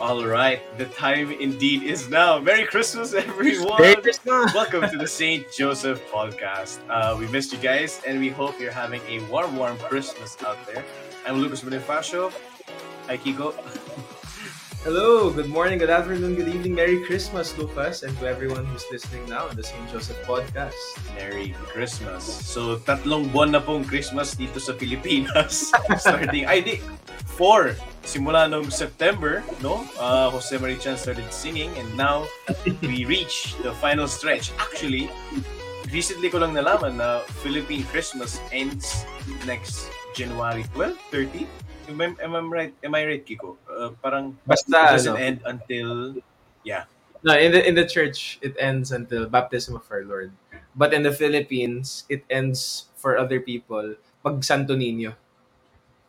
All right, the time indeed is now. Merry Christmas, everyone. Merry Christmas. Welcome to the St. Joseph podcast. Uh, we missed you guys, and we hope you're having a warm, warm Christmas out there. I'm Lucas Bonifacio. Hi, Kiko. Hello, good morning, good afternoon, good evening, Merry Christmas, Lucas, and to everyone who's listening now on the St. Joseph podcast. Merry Christmas. So, tatlong buwan na pong Christmas dito sa Pilipinas. Starting, ay di, four. Simula nung September, no? Uh, Jose Marichan started singing and now we reach the final stretch. Actually, recently ko lang nalaman na Philippine Christmas ends next January 12, 30. Am I, am I right? Am I right, Kiko? Uh, parang Basta, it doesn't ano, end until yeah. no, in the, in the church, it ends until baptism of our Lord. But in the Philippines, it ends for other people pag Santo Niño.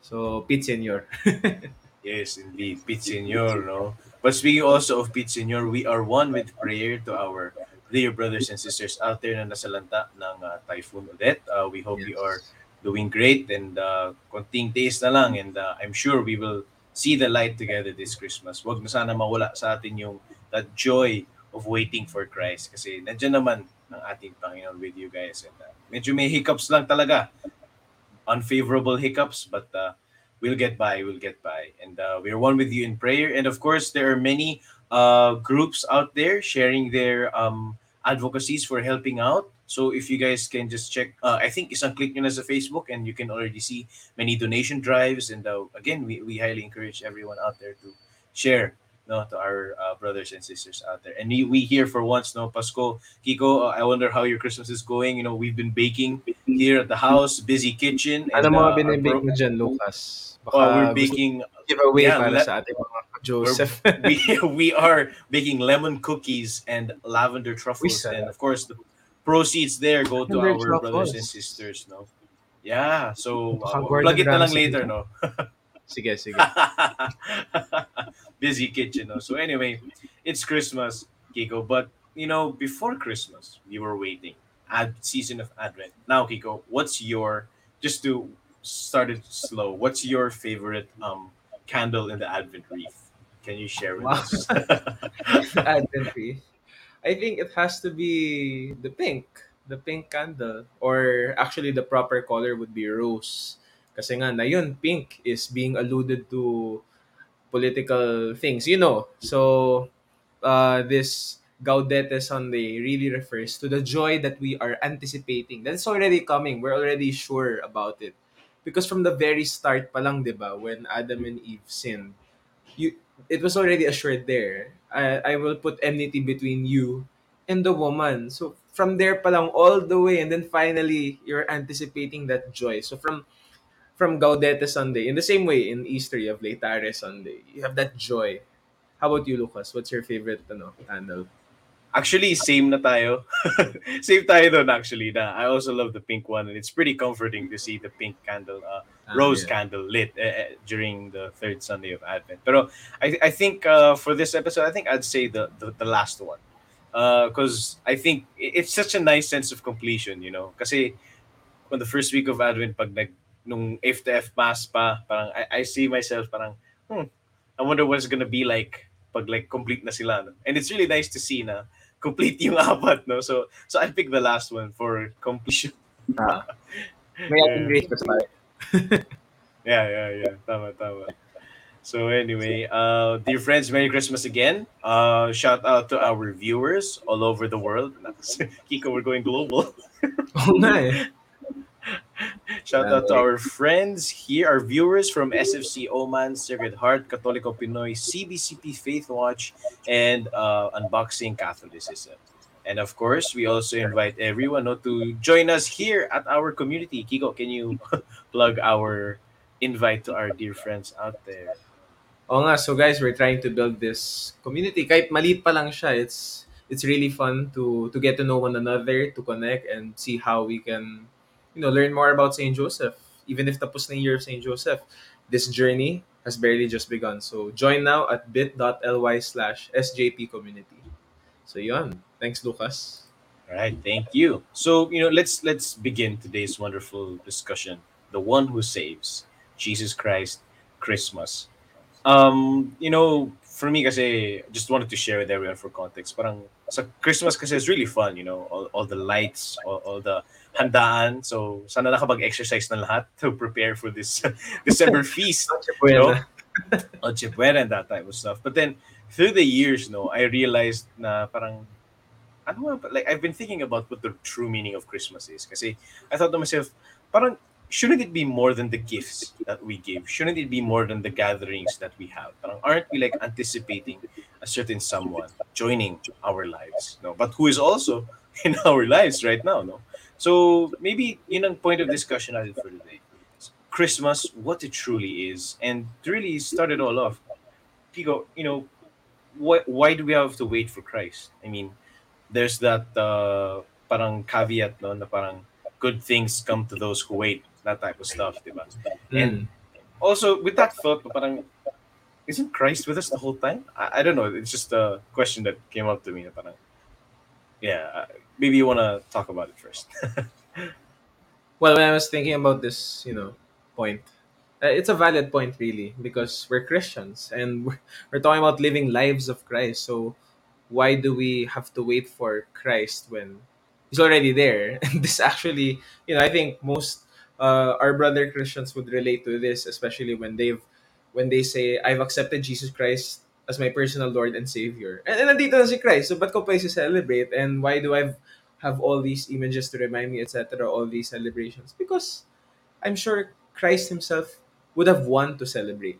So, Pete Senor. Yes, indeed. Pete Senor, no? But speaking also of Pete Senor, we are one with prayer to our dear brothers and sisters out there na nasalanta ng uh, Typhoon Odette. Uh, we hope you are doing great and uh, konting days na lang and uh, I'm sure we will see the light together this Christmas. Wag na sana mawala sa atin yung that joy of waiting for Christ kasi nandiyan naman ang ating Panginoon with you guys and uh, medyo may hiccups lang talaga unfavorable hiccups but uh, we'll get by we'll get by. And uh, we're one with you in prayer. And of course there are many uh, groups out there sharing their um, advocacies for helping out. So if you guys can just check uh, i think isang click nyo na sa facebook and you can already see many donation drives. And uh, again we, we highly encourage everyone out there to share no to our uh, brothers and sisters out there and we, we here for once no pasco kiko uh, i wonder how your christmas is going you know we've been baking here at the house busy kitchen Ano and, mga uh, binibake bro- mo dyan, Lucas? Baka Oh, we're baking. giveaway yeah, para le- sa ating mga Joseph. we we are baking lemon cookies and lavender truffles, and of course the proceeds there go to Lavender our brothers and sisters. No, yeah. So uh, plug it na lang later. No, sige, sige. busy kitchen. No. So anyway, it's Christmas, Kiko. But you know, before Christmas, we were waiting. Ad season of Advent. Now, Kiko, what's your just to start it slow? What's your favorite um candle in the Advent wreath? Can you share with Wow. us? Advent tree. I think it has to be the pink, the pink candle. Or actually, the proper color would be rose. Kasi nga, na yun, pink is being alluded to political things, you know. So, uh, this Gaudete Sunday really refers to the joy that we are anticipating. That's already coming. We're already sure about it. Because from the very start pa lang, di ba, when Adam and Eve sinned, you, it was already assured there. I, I will put enmity between you and the woman. So from there pa lang all the way and then finally you're anticipating that joy. So from from Gaudete Sunday, in the same way in Easter you have Laetare Sunday. You have that joy. How about you, Lucas? What's your favorite ano, candle? Actually, same na tayo. same tayo doon actually. Na I also love the pink one and it's pretty comforting to see the pink candle, uh, Ah, rose yeah. candle lit uh, uh, during the third Sunday of Advent. Pero I, I think uh, for this episode, I think I'd say the the, the last one. Because I think it's such a nice sense of completion, you know. Kasi on the first week of Advent, pag nag, nung F to F mass pa, parang I, I see myself parang, hmm, I wonder what it's gonna be like pag like complete na sila. No? And it's really nice to see na complete yung apat, no? So so I picked the last one for completion. Ah. May ating grace pa tayo. Yeah, yeah, yeah. Tama, tama. So anyway, uh, dear friends, Merry Christmas again. Uh, shout out to our viewers all over the world. Kiko, we're going global. Oo nga eh. Shout out to our friends here, our viewers from SFC Oman, Sacred Heart, Catholico Pinoy, CBCP Faith Watch, and uh, Unboxing Catholicism. And of course, we also invite everyone no, to join us here at our community. Kiko, can you plug our invite to our dear friends out there? Oh nga, so guys, we're trying to build this community. Kahit maliit pa lang siya, it's it's really fun to to get to know one another, to connect, and see how we can, you know, learn more about St. Joseph. Even if tapos na year of St. Joseph, this journey has barely just begun. So join now at bit.ly slash SJP community. So yun. Thanks, Lucas. All right, thank you. So you know, let's let's begin today's wonderful discussion. The one who saves, Jesus Christ, Christmas. Um, you know, for me kasi just wanted to share with everyone for context. Parang sa Christmas kasi it's really fun, you know, all, all the lights, all, all the handaan. So sana nakapag-exercise na lahat to prepare for this December feast. Noche Buena and that type of stuff. But then through the years, no, I realized na parang ano nga, like I've been thinking about what the true meaning of Christmas is. Kasi I thought to myself, parang shouldn't it be more than the gifts that we give? Shouldn't it be more than the gatherings that we have? Parang aren't we like anticipating a certain someone joining our lives? No, but who is also in our lives right now? No, so maybe yun ang point of discussion natin for today. Christmas, what it truly is, and really start it all off. Kiko, you know, why why do we have to wait for Christ? I mean, there's that uh, parang caveat no, na parang good things come to those who wait, that type of stuff, diba? And mm. also with that thought, parang isn't Christ with us the whole time? I, I don't know. It's just a question that came up to me. na Parang, yeah, maybe you want to talk about it first. Well, when I was thinking about this, you know, point, uh, it's a valid point, really, because we're Christians and we're, we're talking about living lives of Christ. So, why do we have to wait for Christ when He's already there? And this actually, you know, I think most uh, our brother Christians would relate to this, especially when they've when they say, "I've accepted Jesus Christ as my personal Lord and Savior," and, and nandito na si Christ. So, ba't ko pa celebrate? And why do I have all these images to remind me, etc., all these celebrations? Because I'm sure Christ himself would have won to celebrate.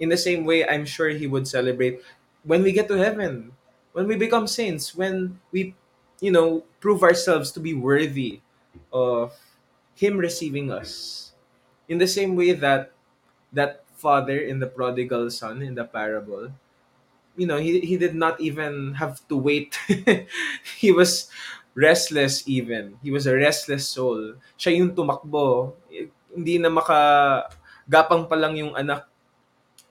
In the same way, I'm sure he would celebrate when we get to heaven, when we become saints, when we, you know, prove ourselves to be worthy of him receiving us. In the same way that that father in the prodigal son in the parable, you know, he, he did not even have to wait. he was restless even. He was a restless soul. Siya yung tumakbo. Hindi na maka gapang pa lang yung anak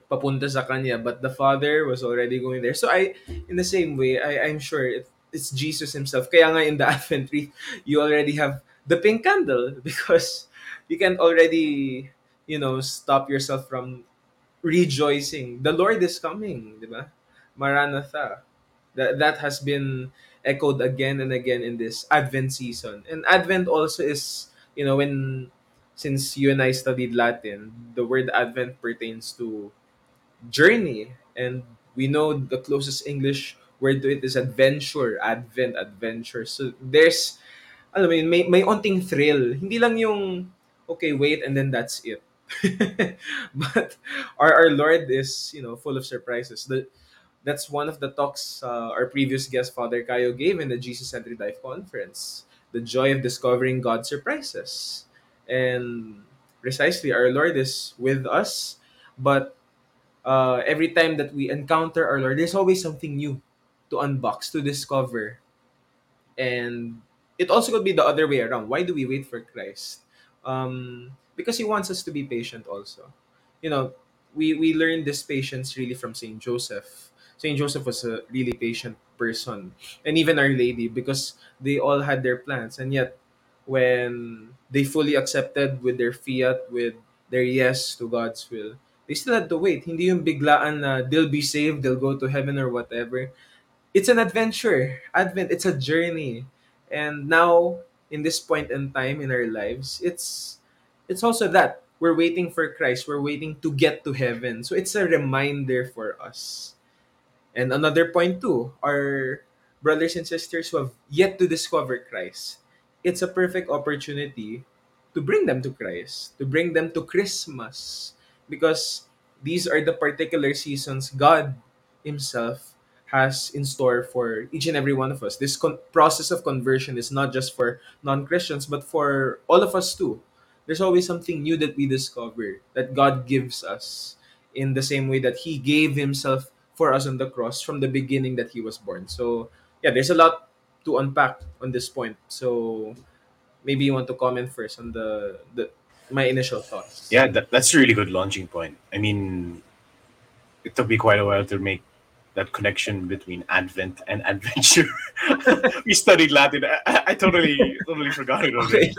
papunta sa kanya but the father was already going there so i in the same way i i'm sure it, it's jesus himself kaya nga in the advent wreath you already have the pink candle because you can already you know stop yourself from rejoicing. The lord is coming di maranatha. That that has been echoed again and again in this advent season. And advent also is you know when since you and I studied Latin, the word Advent pertains to journey, and we know the closest English word to it is adventure, Advent, adventure. So there's, alam mo yun, may, may onting thrill. Hindi lang yung, okay, wait, and then that's it. but our, our Lord is, you know, full of surprises. The, that's one of the talks uh, our previous guest, Father Kayo, gave in the Jesus Centered Life Conference. The joy of discovering God's surprises and precisely our lord is with us but uh, every time that we encounter our lord there's always something new to unbox to discover and it also could be the other way around why do we wait for christ um, because he wants us to be patient also you know we we learn this patience really from saint joseph saint joseph was a really patient person and even our lady because they all had their plans and yet when they fully accepted with their fiat, with their yes to God's will, they still had to wait. Hindi yung biglaan na they'll be saved, they'll go to heaven or whatever. It's an adventure. Advent, it's a journey. And now, in this point in time in our lives, it's it's also that we're waiting for Christ. We're waiting to get to heaven. So it's a reminder for us. And another point too, our brothers and sisters who have yet to discover Christ it's a perfect opportunity to bring them to Christ, to bring them to Christmas, because these are the particular seasons God Himself has in store for each and every one of us. This con- process of conversion is not just for non Christians, but for all of us too. There's always something new that we discover that God gives us in the same way that He gave Himself for us on the cross from the beginning that He was born. So, yeah, there's a lot to unpack on this point. So maybe you want to comment first on the, the my initial thoughts. Yeah, that, that's a really good launching point. I mean, it took me quite a while to make that connection between Advent and adventure. we studied Latin. I, I totally, totally forgot it already.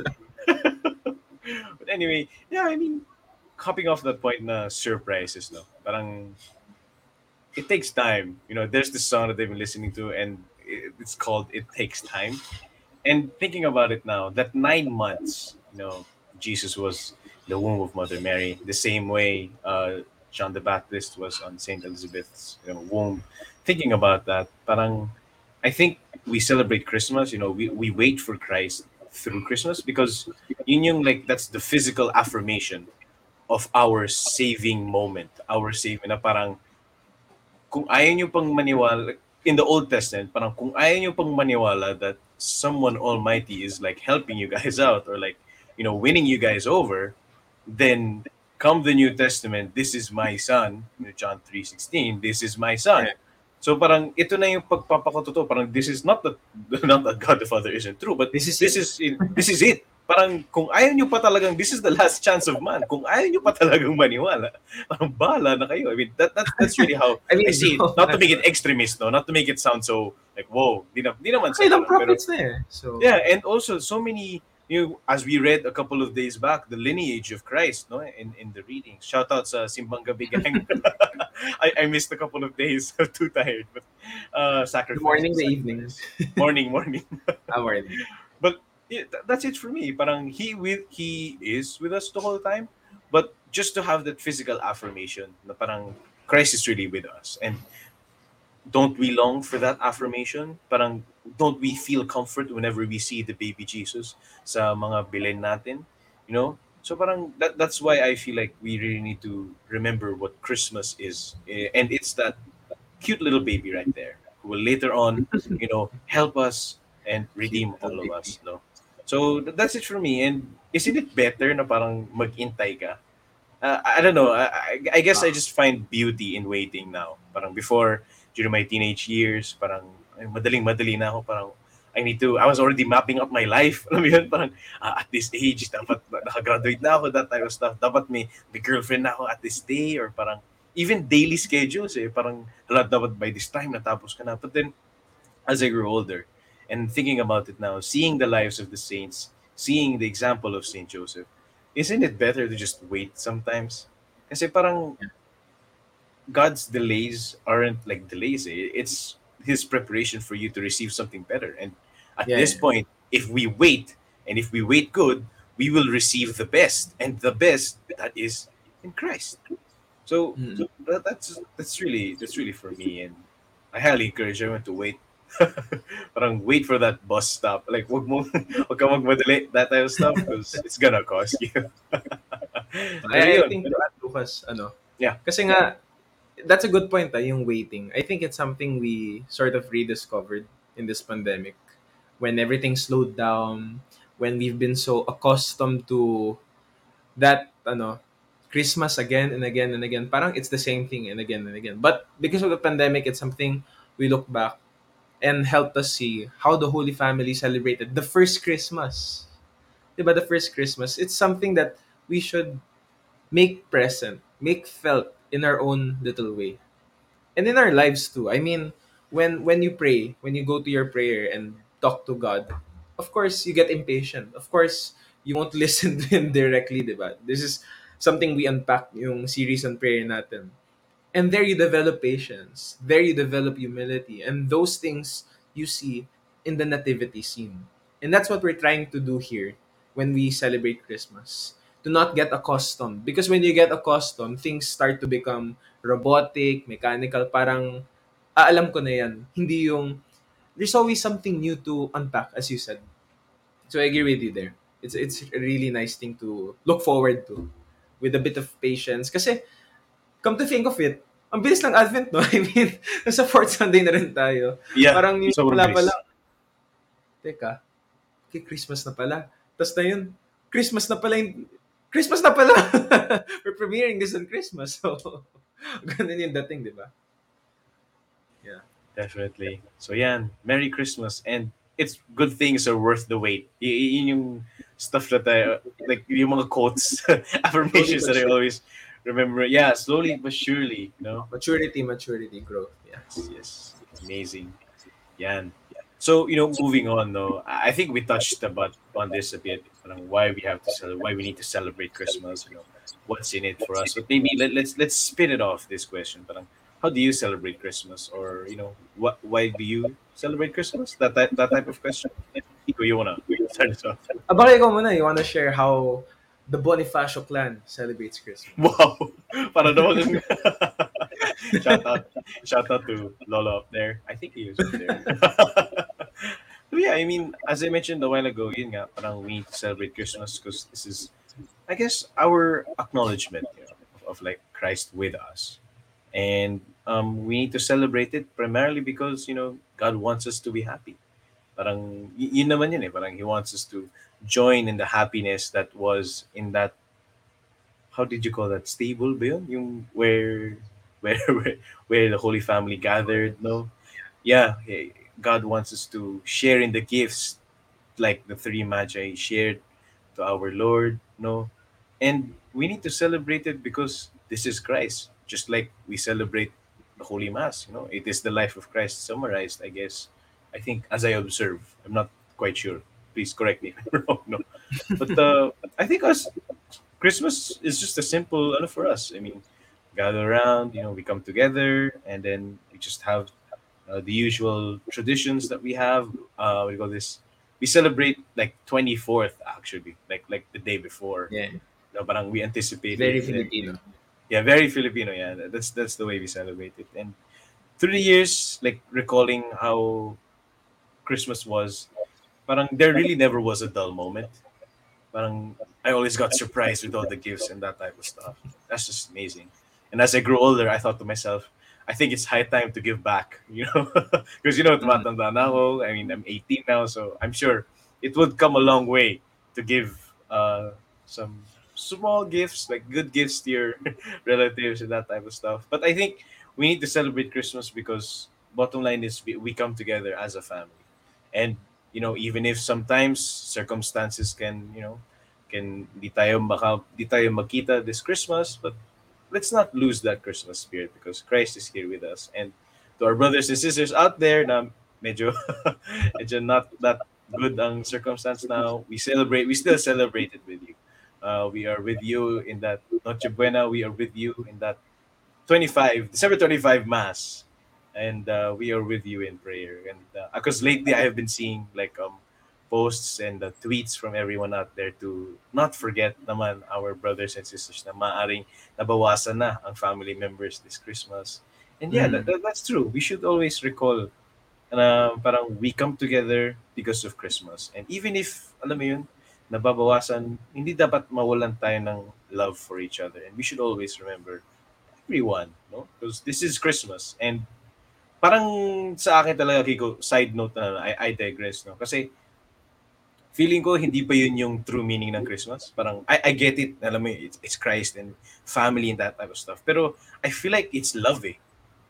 but anyway, yeah, I mean, copying off that point na surprises, no? Parang, it takes time. You know, there's this song that they've been listening to, and it- it's called "It Takes Time." And thinking about it now, that nine months, you know, Jesus was the womb of Mother Mary, the same way uh, John the Baptist was on Saint Elizabeth's you know, womb. Thinking about that, parang I think we celebrate Christmas. You know, we, we wait for Christ through Christmas because yun yung like that's the physical affirmation of our saving moment, our saving na parang kung ayaw nyo pang maniwala in the Old Testament, parang kung ayaw nyo pang maniwala that someone almighty is like helping you guys out or like you know winning you guys over, then come the New Testament, this is my son, John 3:16, this is my son. So parang ito na yung pagpapakototoo, parang this is not the not that God the Father isn't true, but This is this it. is it. this is it. Parang kung ayaw nyo pa talagang this is the last chance of man. Kung ayaw nyo pa talagang maniwala, parang bala na kayo. I mean that, that that's really how I mean, I see it. no, Not to make it extremist, no, not to make it sound so like whoa, di, na, di naman sa Kailang ganun, pero- prophets na eh. So, yeah, and also so many you know, as we read a couple of days back, the lineage of Christ, no, in, in the readings. Shout out sa Simbang Gabi gang. I, I missed a couple of days, too tired, but uh, the sacrifice. morning, the evening. morning, morning. Ah, morning. Yeah, th- that's it for me. Parang he with he is with us the whole time, but just to have that physical affirmation, na parang Christ is really with us, and don't we long for that affirmation? Parang don't we feel comfort whenever we see the baby Jesus sa mga belen natin, you know? So parang that, that's why I feel like we really need to remember what Christmas is, Eh, and it's that cute little baby right there who will later on, you know, help us and redeem all of us, no? So that's it for me. And isn't it better na parang mag-intay ka? Uh, I don't know. I, I guess I just find beauty in waiting now. Parang before, during my teenage years, parang ay, madaling-madali na ako. Parang I need to, I was already mapping out my life. Alam mo yun? Parang ah, at this age, dapat nakagraduate na ako, that type of stuff. Dapat may, may girlfriend na ako at this day or parang even daily schedules eh. Parang hala, dapat by this time natapos ka na. But then, as I grew older, and thinking about it now, seeing the lives of the saints, seeing the example of Saint Joseph, isn't it better to just wait sometimes? Kasi parang God's delays aren't like delays. It's His preparation for you to receive something better. And at Yeah, this yeah. point, if we wait, and if we wait good, we will receive the best. And the best that is in Christ. So Mm. that, that's that's really that's really for me, and I highly encourage everyone to wait. Parang wait for that bus stop. Like wag mo wag ka magmadali that type of stuff because it's gonna cost you. I, I think add, Lucas, ano, Yeah. kasi nga, that's a good point, ah, yung waiting. I think it's something we sort of rediscovered in this pandemic. When everything slowed down, when we've been so accustomed to that, ano, Christmas again and again and again. Parang it's the same thing and again and again. But because of the pandemic, it's something we look back and helped us see how the Holy Family celebrated the first Christmas. Diba, the first Christmas. It's something that we should make present, make felt in our own little way. And in our lives too. I mean, when when you pray, when you go to your prayer and talk to God, of course you get impatient. Of course, you won't listen to him directly, diba? This is something we unpack yung series on prayer natin. And there you develop patience. There you develop humility. And those things you see in the nativity scene. And that's what we're trying to do here when we celebrate Christmas. To not get accustomed. Because when you get accustomed, things start to become robotic, mechanical, parang, ah, alam ko na yan. Hindi yung, there's always something new to unpack, as you said. So I agree with you there. It's, it's a really nice thing to look forward to with a bit of patience. Kasi, come to think of it, ang bilis ng Advent, no? I mean, nasa fourth Sunday na rin tayo. Yeah, Parang yung sobrang wala pa bilis. lang. Teka, okay, Christmas na pala. Tapos na yun, Christmas na pala yung, Christmas na pala! We're premiering this on Christmas. So, ganun yung dating, di ba? Definitely. So yan, Merry Christmas and it's good things are worth the wait. Y- yun yung stuff that I, like yung mga quotes, affirmations that I always remember. Yeah, slowly but surely, you know. Maturity, maturity, growth. Yes, yes. Amazing. Yan. So, you know, moving on though, I I think we touched about on this a bit, parang why we have to celebrate, why we need to celebrate Christmas, you know, what's in it for us. But maybe let, let's let's spin it off this question. Parang, um, how do you celebrate Christmas, or you know, what why do you celebrate Christmas? That type that type of question. Kiko, you wanna start this off? Uh, About ikaw muna, you wanna share how the Bonifacio clan celebrates Christmas? Wow, para naman shout out shout out to Lolo up there. I think he was up there. Yeah, I mean, as I mentioned a while ago, yun nga, parang we need to celebrate Christmas because this is, I guess, our acknowledgement you know, of, of like Christ with us, and um, we need to celebrate it primarily because you know God wants us to be happy. Parang y- yun naman yun eh. Parang He wants us to join in the happiness that was in that. How did you call that? Stable ba yun? Yung where where where, where the Holy Family gathered. No, yeah, eh, God wants us to share in the gifts like the three magi shared to our Lord, no? And we need to celebrate it because this is Christ. Just like we celebrate the Holy Mass, you know, it is the life of Christ summarized, I guess. I think as I observe, I'm not quite sure. Please correct me wrong, no. But uh, I think us Christmas is just a simple ano for us. I mean, gather around, you know, we come together and then we just have uh, the usual traditions that we have. Uh, you call this? We celebrate like 24th actually, like like the day before. Yeah, No, parang we anticipate very it. Filipino. Yeah, very Filipino. Yeah, that's that's the way we celebrate it. And through the years, like recalling how Christmas was, parang there really never was a dull moment. Parang I always got surprised with all the gifts and that type of stuff. That's just amazing. And as I grew older, I thought to myself, I think it's high time to give back, you know, because you know, tumatanda na ako. I mean, I'm 18 now, so I'm sure it would come a long way to give uh, some small gifts, like good gifts to your relatives and that type of stuff. But I think we need to celebrate Christmas because bottom line is we, we come together as a family, and you know, even if sometimes circumstances can, you know, can di tayo maka, di tayo magkita this Christmas, but let's not lose that Christmas spirit because Christ is here with us. And to our brothers and sisters out there na medyo, medyo not that good ang circumstance now, we celebrate, we still celebrate it with you. Uh, we are with you in that Noche Buena. We are with you in that 25, December 25 Mass. And uh, we are with you in prayer. And because lately I have been seeing like um posts and the tweets from everyone out there to not forget naman our brothers and sisters na maaring nabawasan na ang family members this Christmas. And yeah, Mm. that, that- that's true. We should always recall na parang we come together because of Christmas. And even if, alam mo yun, nababawasan, hindi dapat mawalan tayo ng love for each other. And we should always remember everyone, no? Because this is Christmas. And parang sa akin talaga, Kiko, side note na I, I digress, no? Kasi feeling ko hindi pa yun yung true meaning ng Christmas. Parang, I, I get it, alam mo, it's, it's Christ and family and that type of stuff. Pero I feel like it's love eh.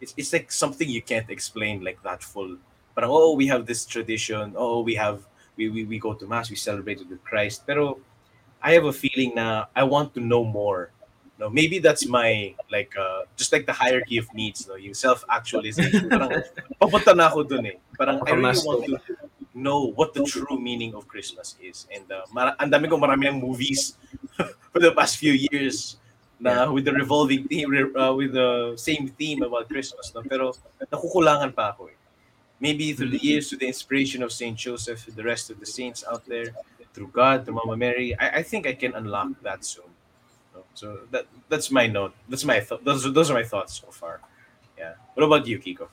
It's, it's like something you can't explain like that full. Parang, oh, we have this tradition. Oh, we have, we, we, we go to Mass, we celebrate with Christ. Pero I have a feeling na I want to know more. No, maybe that's my like uh, just like the hierarchy of needs, no, yung self-actualization. Parang papunta na ako dun eh. Parang I really want to know what the true meaning of Christmas is. And uh, mara- ang dami ko marami ng movies for the past few years na with the revolving theme uh, with the same theme about Christmas no pero nakukulangan pa ako eh. Maybe through the years through the inspiration of Saint Joseph the rest of the saints out there through God through Mama Mary I, I think I can unlock that soon. No? So that that's my note. That's my th- those those are my thoughts so far. Yeah. What about you, Kiko?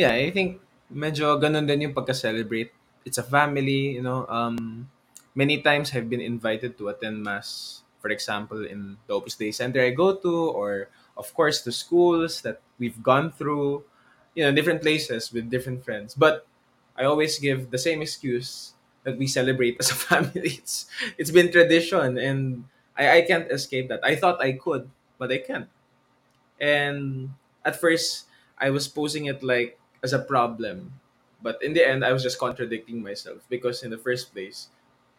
Yeah, I think medyo ganun din yung pagka-celebrate. It's a family, you know. Um, many times I've been invited to attend mass, for example, in the Opus Dei Center I go to, or of course to schools that we've gone through, you know, different places with different friends. But I always give the same excuse that we celebrate as a family. It's it's been tradition, and I I can't escape that. I thought I could, but I can't. And at first, I was posing it like as a problem. But in the end, I was just contradicting myself because, in the first place,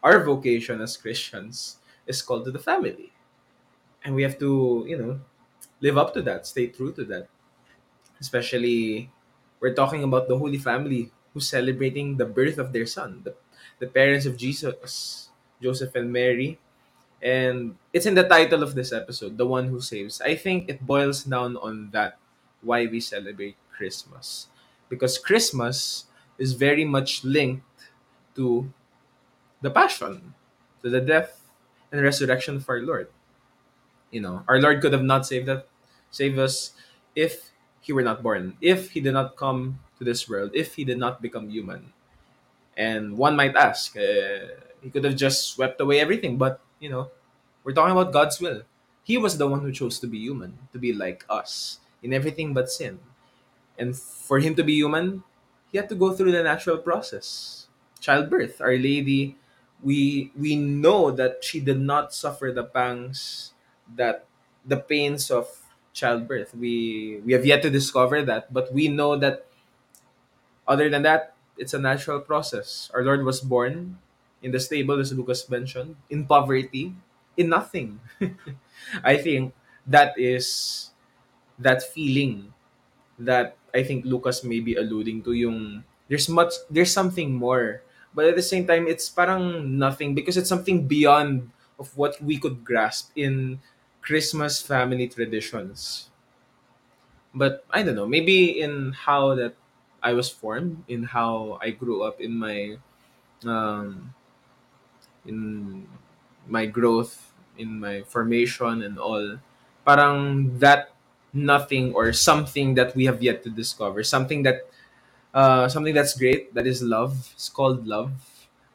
our vocation as Christians is called to the family. And we have to, you know, live up to that, stay true to that. Especially, we're talking about the Holy Family who's celebrating the birth of their son, the, the parents of Jesus, Joseph and Mary. And it's in the title of this episode, The One Who Saves. I think it boils down on that why we celebrate Christmas. Because Christmas is very much linked to the passion, to the death and resurrection of our Lord. You know, our Lord could have not saved that save us if he were not born, if he did not come to this world, if he did not become human. And one might ask, uh, he could have just swept away everything, but you know, we're talking about God's will. He was the one who chose to be human, to be like us in everything but sin. And for him to be human, he had to go through the natural process. Childbirth. Our Lady, we we know that she did not suffer the pangs that the pains of childbirth. We we have yet to discover that, but we know that other than that, it's a natural process. Our Lord was born in the stable, as Lucas mentioned, in poverty, in nothing. I think that is that feeling that I think Lucas may be alluding to yung there's much there's something more. But at the same time it's parang nothing because it's something beyond of what we could grasp in Christmas family traditions. But I don't know, maybe in how that I was formed, in how I grew up in my um in my growth, in my formation and all, parang that nothing or something that we have yet to discover, something that uh, something that's great, that is love. It's called love.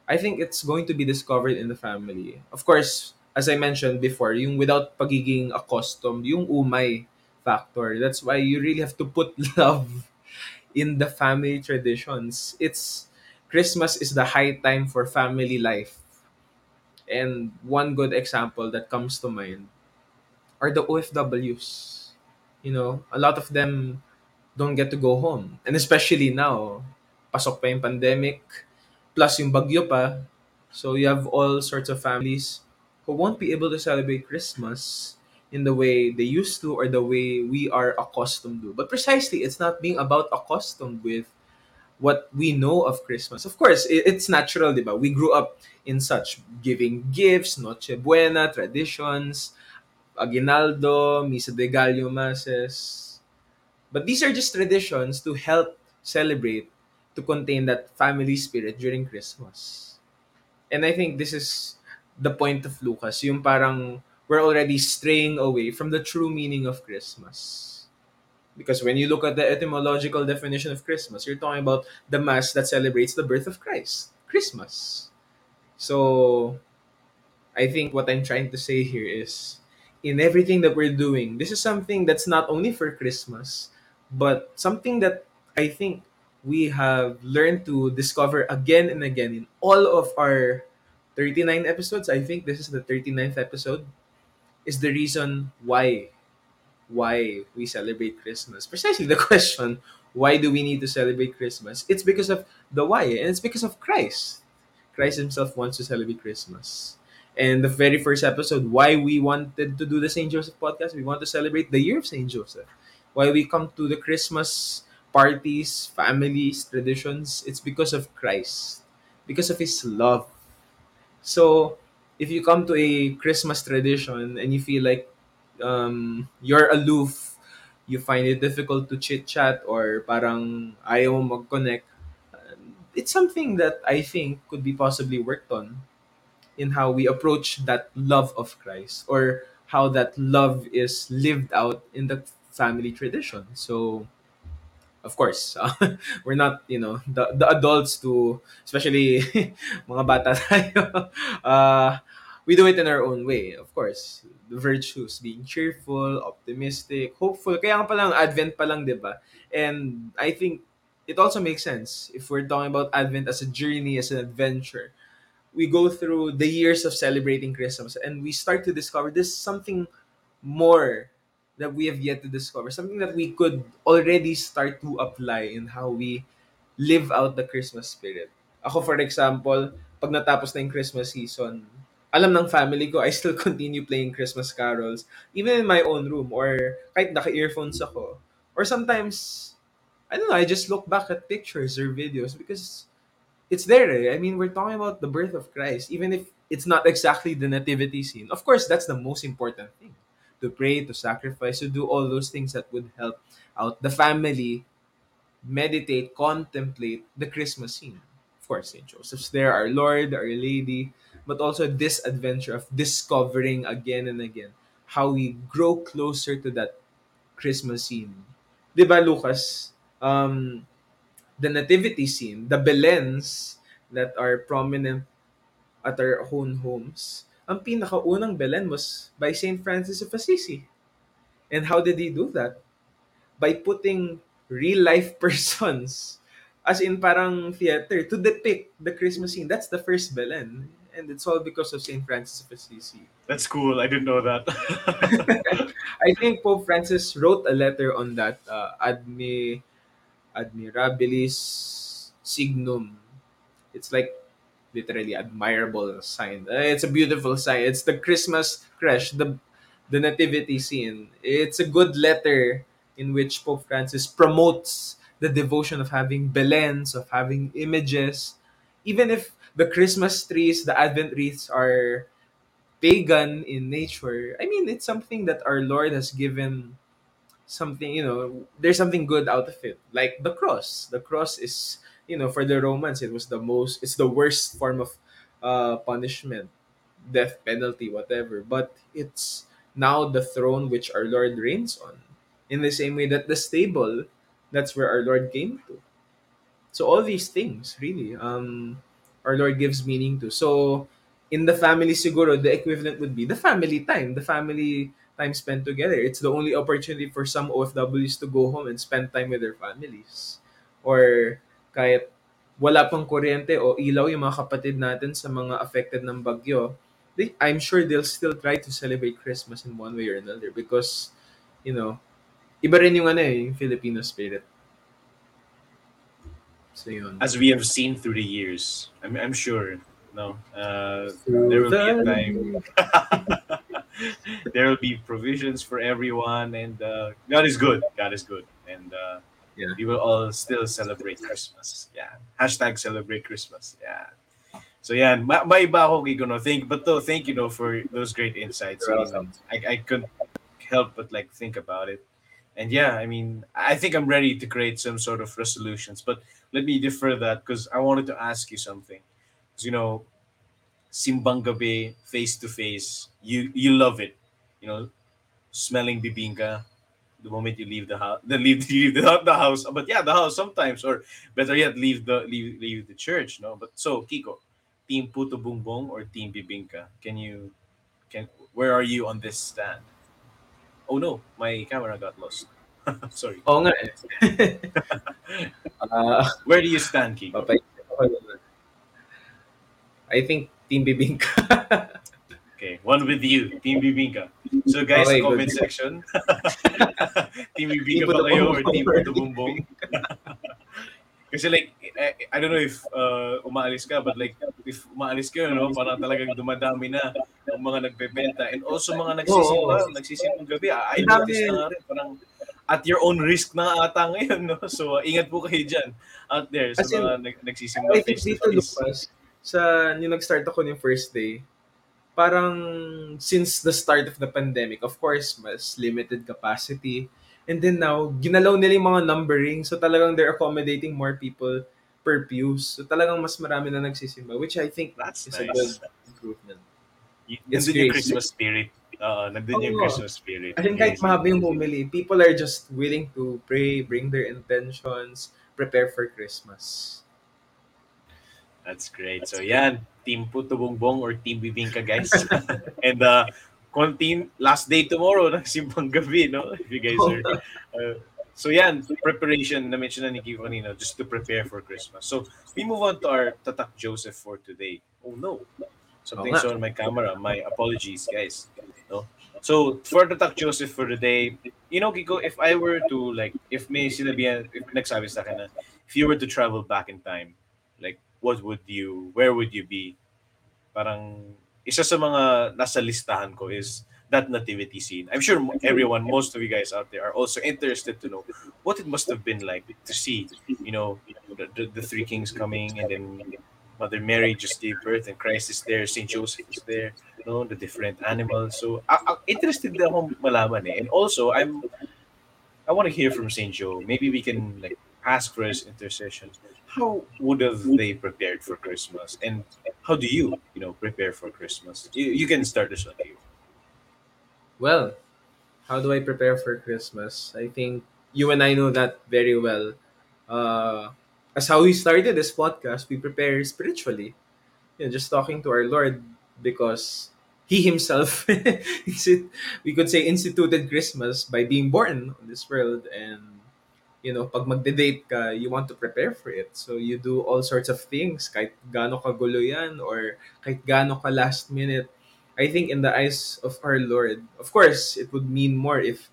I think it's going to be discovered in the family. Of course, as I mentioned before, yung without pagiging accustomed, yung umay factor. That's why you really have to put love in the family traditions. It's Christmas is the high time for family life And one good example that comes to mind are the OFWs. You know, a lot of them don't get to go home. And especially now, pasok pa yung pandemic, plus yung bagyo pa. So you have all sorts of families who won't be able to celebrate Christmas in the way they used to or the way we are accustomed to. But precisely, it's not being about accustomed with what we know of Christmas. Of course, it's natural, diba? We grew up in such giving gifts, Noche Buena, traditions, Aguinaldo, Misa de Gallo Masses. But these are just traditions to help celebrate, to contain that family spirit during Christmas. And I think this is the point of Lucas, yung parang we're already straying away from the true meaning of Christmas because when you look at the etymological definition of Christmas, you're talking about the mass that celebrates the birth of Christ, Christmas. So, I think what I'm trying to say here is in everything that we're doing, this is something that's not only for Christmas, but something that I think we have learned to discover again and again in all of our 39 episodes. I think this is the 39th episode, is the reason why why we celebrate Christmas. Precisely the question, why do we need to celebrate Christmas? It's because of the why, and it's because of Christ. Christ Himself wants to celebrate Christmas. And the very first episode, why we wanted to do the St. Joseph podcast, we want to celebrate the year of St. Joseph. Why we come to the Christmas parties, families, traditions, it's because of Christ, because of His love. So, if you come to a Christmas tradition and you feel like um, you're aloof, you find it difficult to chit chat or parang ayaw mo mag-connect, uh, it's something that I think could be possibly worked on in how we approach that love of Christ or how that love is lived out in the family tradition. So, of course, uh, we're not, you know, the, the adults to, especially mga bata tayo, uh, we do it in our own way, of course. The virtues, being cheerful, optimistic, hopeful. Kaya nga palang Advent pa lang, di ba? And I think it also makes sense if we're talking about Advent as a journey, as an adventure. We go through the years of celebrating Christmas and we start to discover there's something more that we have yet to discover, something that we could already start to apply in how we live out the Christmas spirit. Ako, for example, pag natapos na yung Christmas season, alam ng family ko, I still continue playing Christmas carols, even in my own room, or kahit naka-earphones ako. Or sometimes, I don't know, I just look back at pictures or videos because it's there. Eh? I mean, we're talking about the birth of Christ, even if it's not exactly the nativity scene. Of course, that's the most important thing. to pray, to sacrifice, to do all those things that would help out the family meditate, contemplate the Christmas scene. Of course, St. Joseph's there, our Lord, our Lady, but also this adventure of discovering again and again how we grow closer to that Christmas scene. Di ba, Lucas? Um, the nativity scene, the Belens that are prominent at our own homes, ang pinakaunang Belen was by St. Francis of Assisi. And how did he do that? By putting real life persons as in parang theater to depict the Christmas scene. That's the first Belen. And it's all because of St. Francis of Assisi. That's cool. I didn't know that. I think Pope Francis wrote a letter on that uh, Admi Admirabilis Signum. It's like literally admirable sign. Uh, It's a beautiful sign. It's the Christmas crèche, the the nativity scene. It's a good letter in which Pope Francis promotes the devotion of having belens, of having images, even if the Christmas trees, the Advent wreaths are pagan in nature. I mean, it's something that our Lord has given something, you know, there's something good out of it. Like the cross. The cross is, you know, for the Romans, it was the most, it's the worst form of uh, punishment, death penalty, whatever. But it's now the throne which our Lord reigns on. In the same way that the stable, that's where our Lord came to. So all these things, really, um, our Lord gives meaning to. So in the family, siguro, the equivalent would be the family time, the family time spent together. It's the only opportunity for some OFWs to go home and spend time with their families. Or kahit wala pang kuryente o ilaw yung mga kapatid natin sa mga affected ng bagyo, they, I'm sure they'll still try to celebrate Christmas in one way or another because, you know, iba rin yung ano eh, yung Filipino spirit. So yun. As we have seen through the years, I'm, I'm sure, no, uh, Through there will be a time. there will be provisions for everyone, and uh, God is good. God is good, and uh, Yeah. we will all still celebrate Christmas. Yeah. Hashtag celebrate Christmas. Yeah. So yeah, ma maiba ako kay Kuno. Thank, but though, thank you know for those great insights. I, I couldn't help but like think about it. And yeah, I mean, I think I'm ready to create some sort of resolutions. But let me defer that because I wanted to ask you something. 'Cause, you know, simbang gabi, face to face, you you love it. You know, smelling bibingka the moment you leave the house, the leave, leave the, the house. But yeah, the house sometimes, or better yet, leave the leave leave the church. No, but so Kiko, team Puto Bumbong or team Bibingka? Can you can where are you on this stand? Oh no, my camera got lost. Sorry. Nga eh. Ah, Where do you stand, Kiko? papaisip ako naman. I think Team Bibingka. Okay, one with you, Team Bibingka. So guys, Okay, comment good. section. team Bibingka ba kayo or. Team Bumbong? Kasi like, I, I don't know if uh, umaalis ka, but like, if umaalis ka, no, parang talagang dumadami na ang mga nagbebenta. And also mga nagsisimba, Oo. nagsisimbang gabi. Ah, I noticed na nga rin, parang at your own risk na ata ngayon, no? So, uh, ingat po kayo dyan out there sa in, mga nag- nagsisimba I think face to dito. Lucas, sa yung nag-start ako yung first day, parang since the start of the pandemic, of course, mas limited capacity. And then now, ginalaw nila yung mga numbering. So talagang they're accommodating more people per pews. So talagang mas marami na nagsisimba, which I think That's is a nice. good improvement. Y- It's Nandun yung. Christmas spirit. Oo, nandun yung Oo. Christmas spirit. I think kahit mahaba yung homily, people are just willing to pray, bring their intentions, prepare for Christmas. That's great. So yeah, Team Puto Bumbong or Team Bibingka guys. and uh konting last day tomorrow ng Simbang Gabi, no? If you guys are uh, So yan, preparation na mention na ni kanina just to prepare for Christmas. So we move on to our Tatak Joseph for today. Oh no. Something's nga. on my camera. My apologies, guys. No? So for Tatak Joseph for today, you know, Kiko, if I were to like, if may sinabihan, if nagsabi sa akin na, if you were to travel back in time, what would you, where would you be? Parang, isa sa mga nasa listahan ko is that nativity scene. I'm sure everyone, most of you guys out there are also interested to know what it must have been like to see, you know, the, the, three kings coming and then Mother Mary just gave birth and Christ is there, Saint Joseph is there, no, the different animals. So, I, interested din akong malaman eh. And also, I'm I want to hear from Saint Joe. Maybe we can like ask for his intercession. How would have they prepared for Christmas, and how do you, you know, prepare for Christmas? You, you can start this one. You. Well, how do I prepare for Christmas? I think you and I know that very well. Uh, as how we started this podcast, we prepare spiritually. You know, just talking to our Lord because He Himself, we could say, instituted Christmas by being born on this world. And, you know, pag magde-date ka, you want to prepare for it. So you do all sorts of things, kahit gaano kagulo yan or kahit gaano ka last minute I think in the eyes of our Lord, of course, it would mean more if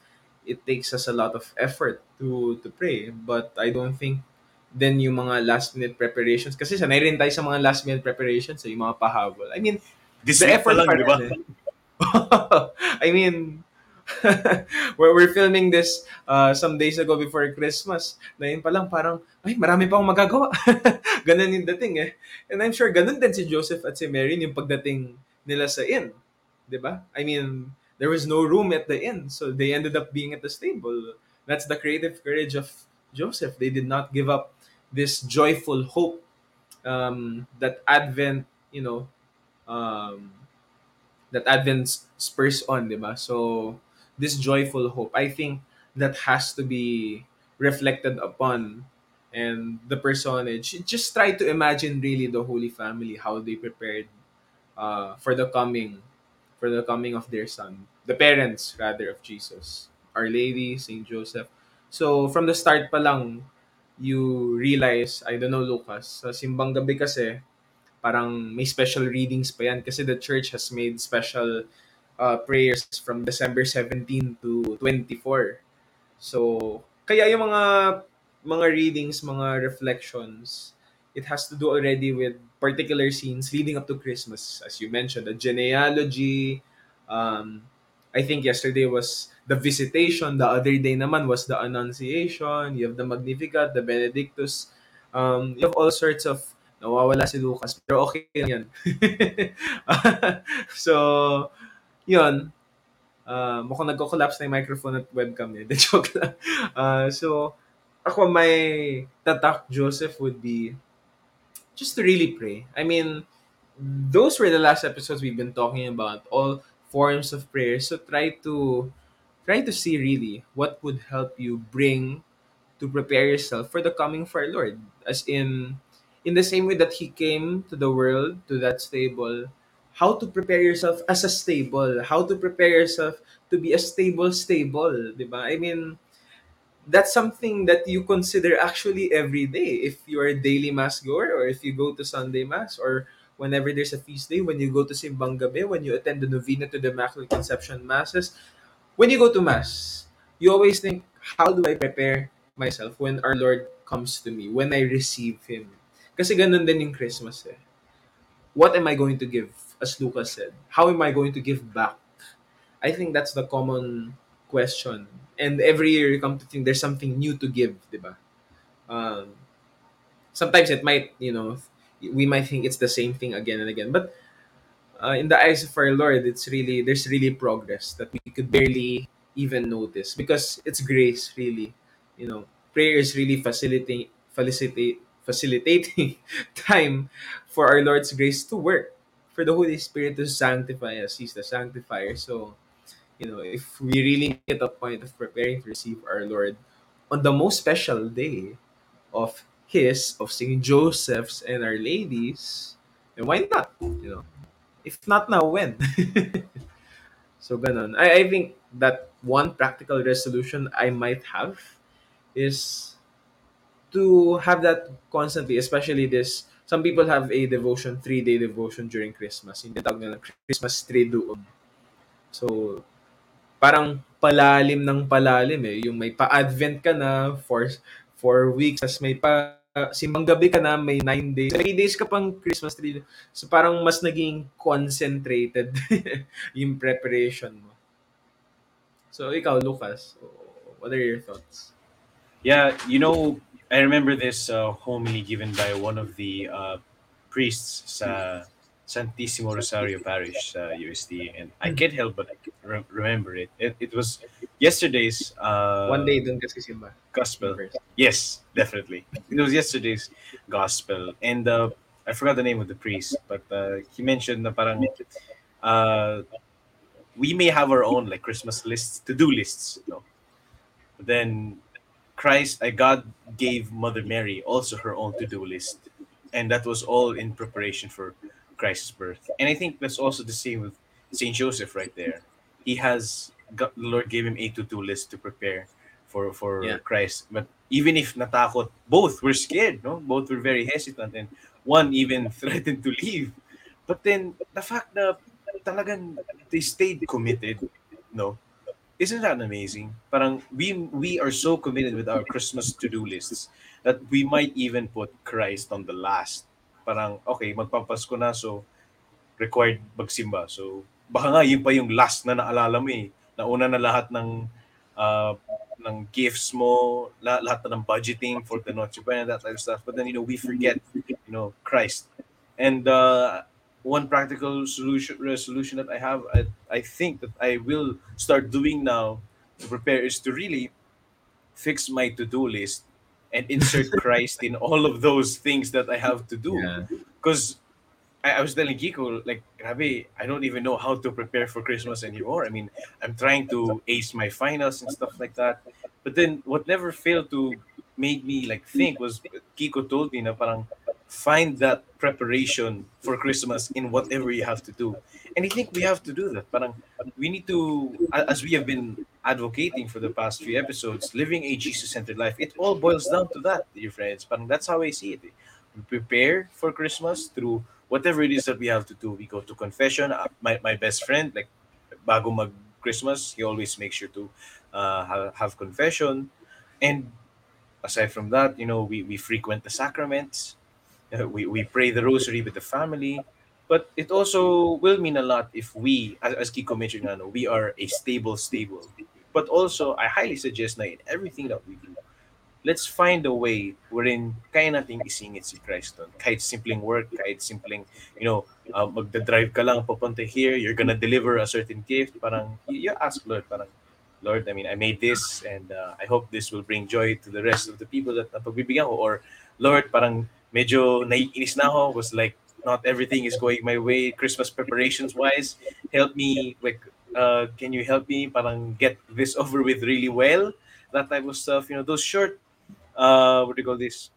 it takes us a lot of effort to to pray. But I don't think then yung mga last minute preparations kasi sanay rin tayo sa mga last minute preparations, eh, yung mga pahabol. I mean, This the effort lang, di ba? I mean, we're, we're filming this uh, some days ago before Christmas. Na yun pa lang parang, ay, marami pa akong magagawa. ganun yung dating eh. And I'm sure ganun din si Joseph at si Mary yung pagdating nila sa inn. ba? I mean, there was no room at the inn, so they ended up being at the stable. That's the creative courage of Joseph. They did not give up this joyful hope um, that Advent, you know, um, that Advent spurs on, 'di ba? So this joyful hope, I think that has to be reflected upon and the personage. Just try to imagine really the holy family how they prepared uh, for the coming for the coming of their son the parents rather of jesus. Our lady saint joseph. So from the start pa lang you realize i don't know lucas sa simbang gabi kasi parang may special readings pa yan kasi the church has made special uh, prayers from december 17 to 24 so kaya yung mga mga readings mga reflections it has to do already with particular scenes leading up to Christmas, as you mentioned, the genealogy. Um, I think yesterday was the visitation. The other day naman was the Annunciation. You have the Magnificat, the Benedictus. Um, you have all sorts of nawawala si Lucas pero okay yan. so, yun. Uh, mukhang nagko-collapse na yung microphone at webcam niya. The joke lang. Uh, so, ako may tatak Joseph would be just to really pray. I mean, those were the last episodes we've been talking about, all forms of prayer. So try to try to see really what would help you bring to prepare yourself for the coming of our Lord. As in in the same way that he came to the world, to that stable, how to prepare yourself as a stable, how to prepare yourself to be a stable stable, ba? I mean, that's something that you consider actually every day if you're a daily mass goer or if you go to Sunday mass or whenever there's a feast day, when you go to Simbang Gabi, when you attend the novena to the Immaculate Conception masses, when you go to mass, you always think, how do I prepare myself when our Lord comes to me, when I receive Him? Kasi ganun din yung Christmas eh. What am I going to give? As Lucas said, how am I going to give back? I think that's the common question. And every year you come to think there's something new to give, di ba? Um, sometimes it might, you know, we might think it's the same thing again and again. But uh, in the eyes of our Lord, it's really, there's really progress that we could barely even notice because it's grace, really. You know, prayer is really facilitating, facilitating time for our Lord's grace to work, for the Holy Spirit to sanctify us. He's the sanctifier. So, you know, if we really get a point of preparing to receive our Lord on the most special day of His, of Saint Joseph's and Our Lady's, and why not? You know, if not now, when? so, ganon. I, I think that one practical resolution I might have is to have that constantly, especially this. Some people have a devotion, three-day devotion during Christmas. Hindi tawag nila Christmas Triduum. So, parang palalim ng palalim eh. Yung may pa-advent ka na for four weeks, tas may pa simbang gabi ka na, may nine days. May days ka pang Christmas tree. So parang mas naging concentrated yung preparation mo. So ikaw, Lucas, what are your thoughts? Yeah, you know, I remember this uh, homily given by one of the uh, priests sa Santissimo Rosario Parish sa UST and I can't help but re- remember it. it. It was yesterday's uh, One day dun kasi simba. gospel. Yes, definitely. It was yesterday's gospel, and uh, I forgot the name of the priest, but uh, he mentioned na parang uh, we may have our own like Christmas lists, to do lists, you know. But then Christ, God gave Mother Mary also her own to do list, and that was all in preparation for Christ's birth. And I think that's also the same with Saint Joseph right there. He has God, the Lord gave him a to do list to prepare for for Yeah. Christ. But even if natakot, both were scared, no? Both were very hesitant, and one even threatened to leave. But then the fact that talagang they stayed committed, no? Isn't that amazing? Parang we we are so committed with our Christmas to-do lists that we might even put Christ on the last. Parang okay, magpapasko na so required magsimba. So baka nga yun pa yung last na naalala mo eh. Nauna na lahat ng uh, ng gifts mo, lahat, lahat ng budgeting for the Noche Buena, that type of stuff. But then, you know, we forget, you know, Christ. And uh, one practical solution uh, resolution that I have, I, I think that I will start doing now to prepare is to really fix my to-do list and insert Christ in all of those things that I have to do. Yeah. Because I, I was telling Kiko, like, grabe, I don't even know how to prepare for Christmas anymore. I mean, I'm trying to ace my finals and stuff like that. But then, what never failed to make me like think was Kiko told me na parang find that preparation for Christmas in whatever you have to do. And I think we have to do that. Parang we need to, as we have been advocating for the past few episodes, living a Jesus-centered life. It all boils down to that, dear friends. Parang that's how I see it. We prepare for Christmas through whatever it is that we have to do. We go to confession. Uh, My, my best friend, like bago mag Christmas, he always makes sure to uh, have, have confession. And aside from that, you know, we, we frequent the sacraments. Uh, we, we pray the rosary with the family. But it also will mean a lot if we, as, as Kiko mentioned, we are a stable, stable. But also, I highly suggest na in everything that we do, let's find a way wherein kaya nating isingit si Christ doon. Kahit simpleng work, kahit simpleng, you know, uh, magda-drive ka lang papunta here, you're gonna deliver a certain gift. Parang, you, you ask Lord, parang, Lord, I mean, I made this and uh, I hope this will bring joy to the rest of the people that napagbibigyan ko. Or, Lord, parang medyo naiinis na ako was like, not everything is going my way Christmas preparations wise. Help me, like, uh, can you help me parang get this over with really well? That type of stuff. You know, those short, uh, what do you call this?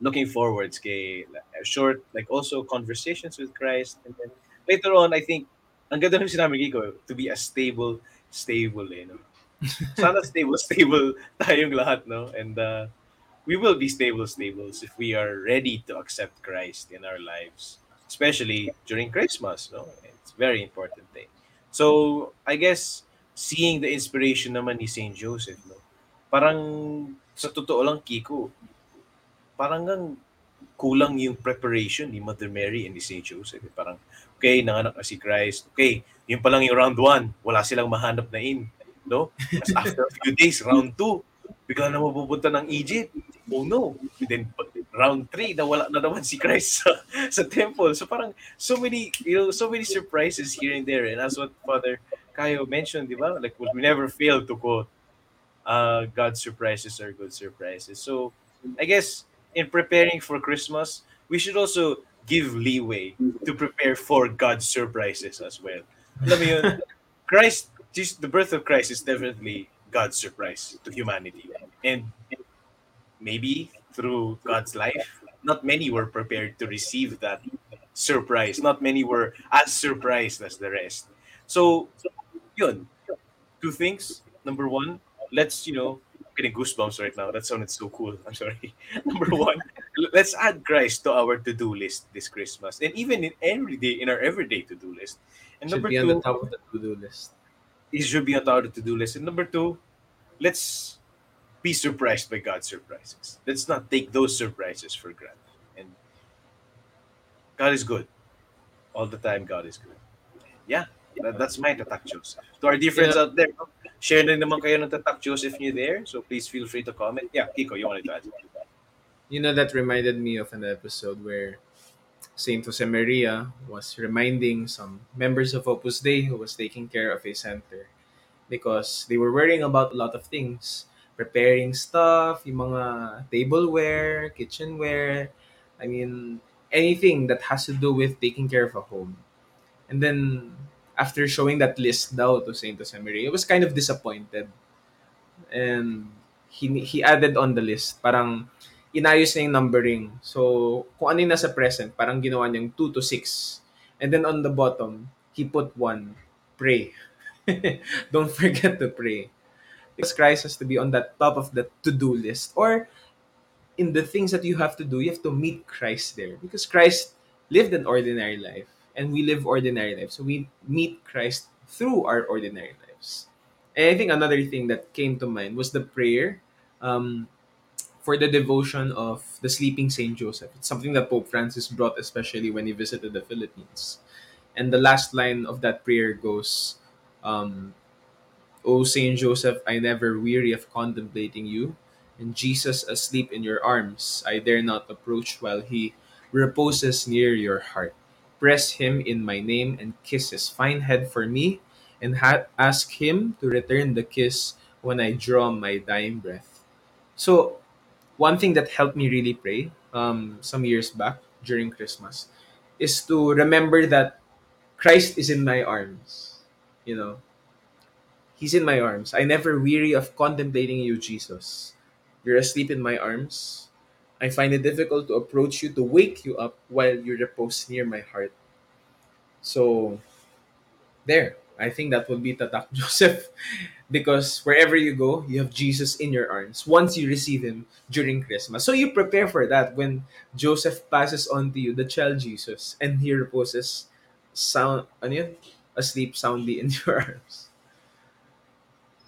Looking forwards, kay short, like also conversations with Christ. And then later on, I think, ang ganda ng sinabi Kiko, to be a stable, stable, eh, no? Sana stable, stable tayong lahat, no? And uh, we will be stable, stables if we are ready to accept Christ in our lives, especially during Christmas, no? It's very important thing. So, I guess, seeing the inspiration naman ni Saint Joseph, no? Parang, sa totoo lang, Kiko, parang ngang kulang yung preparation ni Mother Mary and ni Saint Joseph. Eh, Parang, okay, nanganak na si Christ. Okay, yun pa lang yung round one. Wala silang mahanap na in. No? After a few days, round two, bigla na mapupunta ng Egypt. Oh no. Then, round three, nawala na naman si Christ sa, sa temple. So parang, so many, you know, so many surprises here and there. And as what Father Kayo mentioned, di ba? Like, we never fail to quote, uh, God's surprises are good surprises. So, I guess, in preparing for Christmas, we should also give leeway to prepare for God's surprises as well. Alam mo yun, Christ, the birth of Christ is definitely God's surprise to humanity. And maybe through God's life, not many were prepared to receive that surprise. Not many were as surprised as the rest. So, yun. Two things. Number one, let's, you know, I'm getting goosebumps right now. That sounded so cool. I'm sorry. Number one, let's add Christ to our to-do list this Christmas. And even in every day, in our everyday to-do list. And Should number be two, on the top of the to-do list. It should be on our to-do list. And number two, let's be surprised by God's surprises. Let's not take those surprises for granted. And God is good. All the time, God is good. Yeah, that, that's my Tatak Joseph. To our dear friends Yeah. out there, share na naman kayo ng Tatak Joseph niyo there. So please feel free to comment. Yeah, Kiko, you wanted to add? You know, that reminded me of an episode where Saint Josemaria was reminding some members of Opus Dei who was taking care of a center because they were worrying about a lot of things. Preparing stuff, yung mga tableware, kitchenware, I mean, anything that has to do with taking care of a home. And then, after showing that list daw to Saint Josemaria, it was kind of disappointed. And he, he added on the list, parang inayos na yung numbering. So, kung ano yung nasa present, parang ginawa niyang 2 to 6. And then on the bottom, he put 1, pray. Don't forget to pray. Because Christ has to be on that top of the to-do list. Or in the things that you have to do, you have to meet Christ there. Because Christ lived an ordinary life and we live ordinary lives. So we meet Christ through our ordinary lives. And I think another thing that came to mind was the prayer um, for the devotion of the sleeping Saint Joseph. It's something that Pope Francis brought, especially when he visited the Philippines. And the last line of that prayer goes, um, O Saint Joseph, I never weary of contemplating you, and Jesus asleep in your arms, I dare not approach while he reposes near your heart. Press him in my name and kiss his fine head for me, and ha- ask him to return the kiss when I draw my dying breath. So, one thing that helped me really pray um, some years back during Christmas is to remember that Christ is in my arms. You know, He's in my arms. I never weary of contemplating you, Jesus. You're asleep in my arms. I find it difficult to approach you, to wake you up while you repose near my heart. So, there. I think that would be Tatak Joseph. Because wherever you go, you have Jesus in your arms once you receive Him during Christmas. So you prepare for that when Joseph passes on to you the child Jesus and He reposes sound, ano yun? asleep soundly in your arms.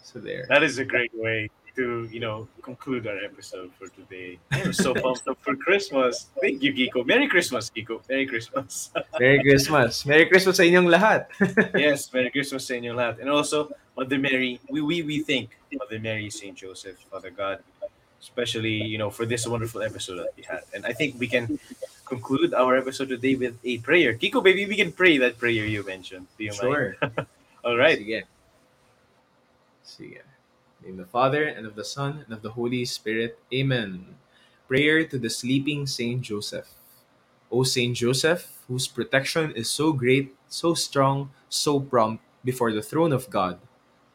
So there. That is a great way to, you know, conclude our episode for today. I'm so pumped up for Christmas. Thank you, Kiko. Merry Christmas, Kiko. Merry Christmas. Merry Christmas. Merry Christmas sa inyong lahat. yes, Merry Christmas sa inyong lahat. And also, Mother Mary, we, we, we thank Mother Mary, St. Joseph, Father God, especially, you know, for this wonderful episode that we had. And I think we can conclude our episode today with a prayer. Kiko, baby, we can pray that prayer you mentioned. Do you Sure. mind? All right. Sige. Sige. In the Father, and of the Son, and of the Holy Spirit. Amen. Prayer to the sleeping Saint Joseph. O Saint Joseph, whose protection is so great, so strong, so prompt before the throne of God,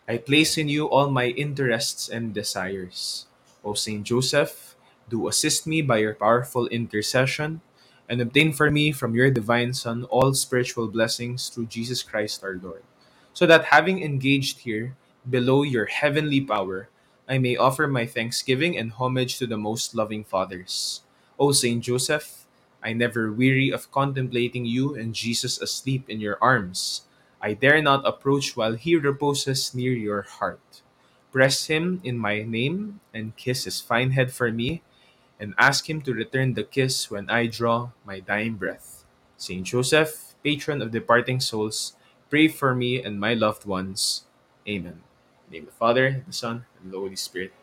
I place in you all my interests and desires. O Saint Joseph, do assist me by your powerful intercession, and obtain for me from your divine Son all spiritual blessings through Jesus Christ our Lord so that having engaged here below your heavenly power, I may offer my thanksgiving and homage to the most loving fathers. O Saint Joseph, I never weary of contemplating you and Jesus asleep in your arms. I dare not approach while he reposes near your heart. Press him in my name and kiss his fine head for me, and ask him to return the kiss when I draw my dying breath. Saint Joseph, patron of departing souls, pray for me and my loved ones. Amen. Name of the Father, the Son, and the Holy Spirit.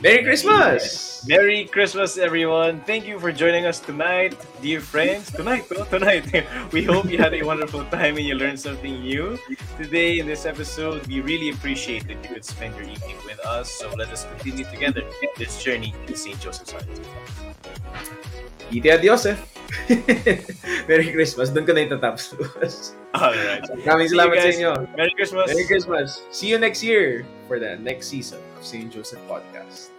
Merry Christmas! Merry Christmas, everyone. Thank you for joining us tonight, dear friends. Tonight, oh, tonight. We hope you had a wonderful time and you learned something new. Today, in this episode, we really appreciate that you could spend your evening with us. So let us continue together this journey to St. Joseph's Heart. Ite ad Joseph! Eh. Merry Christmas. Doon ko na itatapos. Alright. Maraming salamat sa guys. inyo. Merry Christmas. Merry Christmas. See you next year for the next season of St. Joseph Podcast.